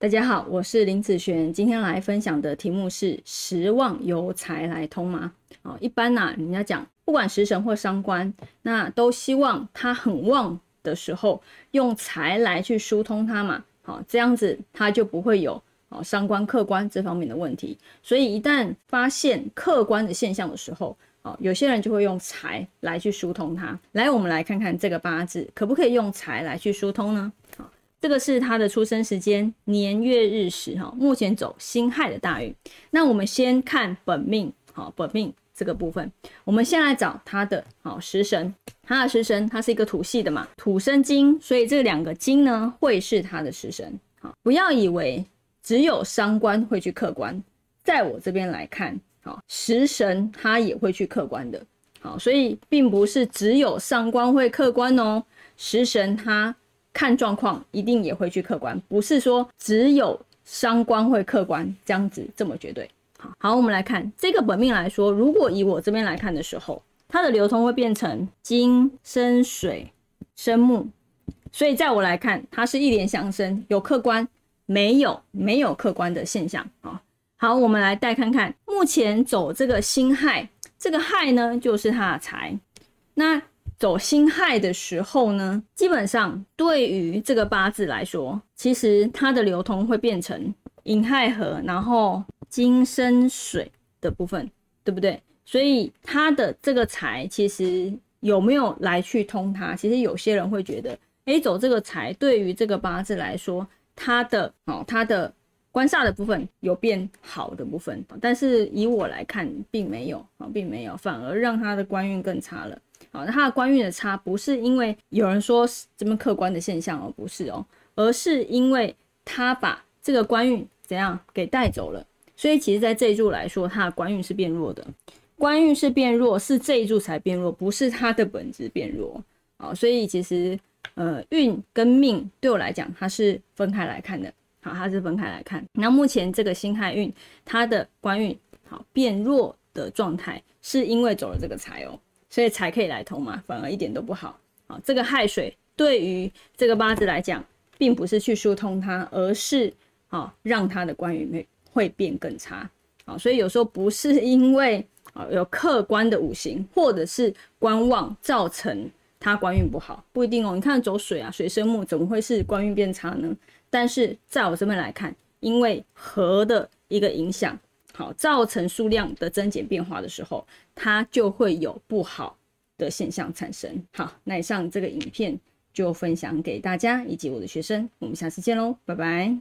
大家好，我是林子璇，今天来分享的题目是“十旺由财来通”吗？哦，一般呐，人家讲不管食神或伤官，那都希望它很旺的时候用财来去疏通它嘛，好，这样子它就不会有哦伤官客官这方面的问题。所以一旦发现客观的现象的时候，哦，有些人就会用财来去疏通它。来，我们来看看这个八字可不可以用财来去疏通呢？好，这个是他的出生时间、年月日时哈，目前走辛亥的大运。那我们先看本命，好，本命这个部分，我们先来找他的好食神，他的食神，他是一个土系的嘛，土生金，所以这两个金呢会是他的食神。好，不要以为只有伤官会去客观，在我这边来看。食神他也会去客观的，好，所以并不是只有上官会客观哦。食神他看状况一定也会去客观，不是说只有伤官会客观这样子这么绝对。好，好，我们来看这个本命来说，如果以我这边来看的时候，它的流通会变成金生水生木，所以在我来看，它是一连相生，有客观，没有没有客观的现象啊。好，我们来带看看，目前走这个辛亥，这个亥呢就是它的财。那走辛亥的时候呢，基本上对于这个八字来说，其实它的流通会变成寅亥合，然后金生水的部分，对不对？所以它的这个财其实有没有来去通它？其实有些人会觉得，哎，走这个财对于这个八字来说，它的哦，它的。官煞的部分有变好的部分，但是以我来看，并没有啊，并没有，反而让他的官运更差了。好，那他的官运的差，不是因为有人说这么客观的现象哦，不是哦，而是因为他把这个官运怎样给带走了。所以其实，在这一柱来说，他的官运是变弱的，官运是变弱，是这一柱才变弱，不是他的本质变弱。好，所以其实呃，运跟命对我来讲，它是分开来看的。好，它是分开来看。那目前这个辛亥运，它的官运好变弱的状态，是因为走了这个财哦，所以才可以来通嘛，反而一点都不好。好，这个亥水对于这个八字来讲，并不是去疏通它，而是好让它的官运会会变更差。好，所以有时候不是因为啊有客观的五行或者是观望造成它官运不好，不一定哦。你看走水啊，水生木，怎么会是官运变差呢？但是在我这边来看，因为和的一个影响，好造成数量的增减变化的时候，它就会有不好的现象产生。好，那以上这个影片就分享给大家以及我的学生，我们下次见喽，拜拜。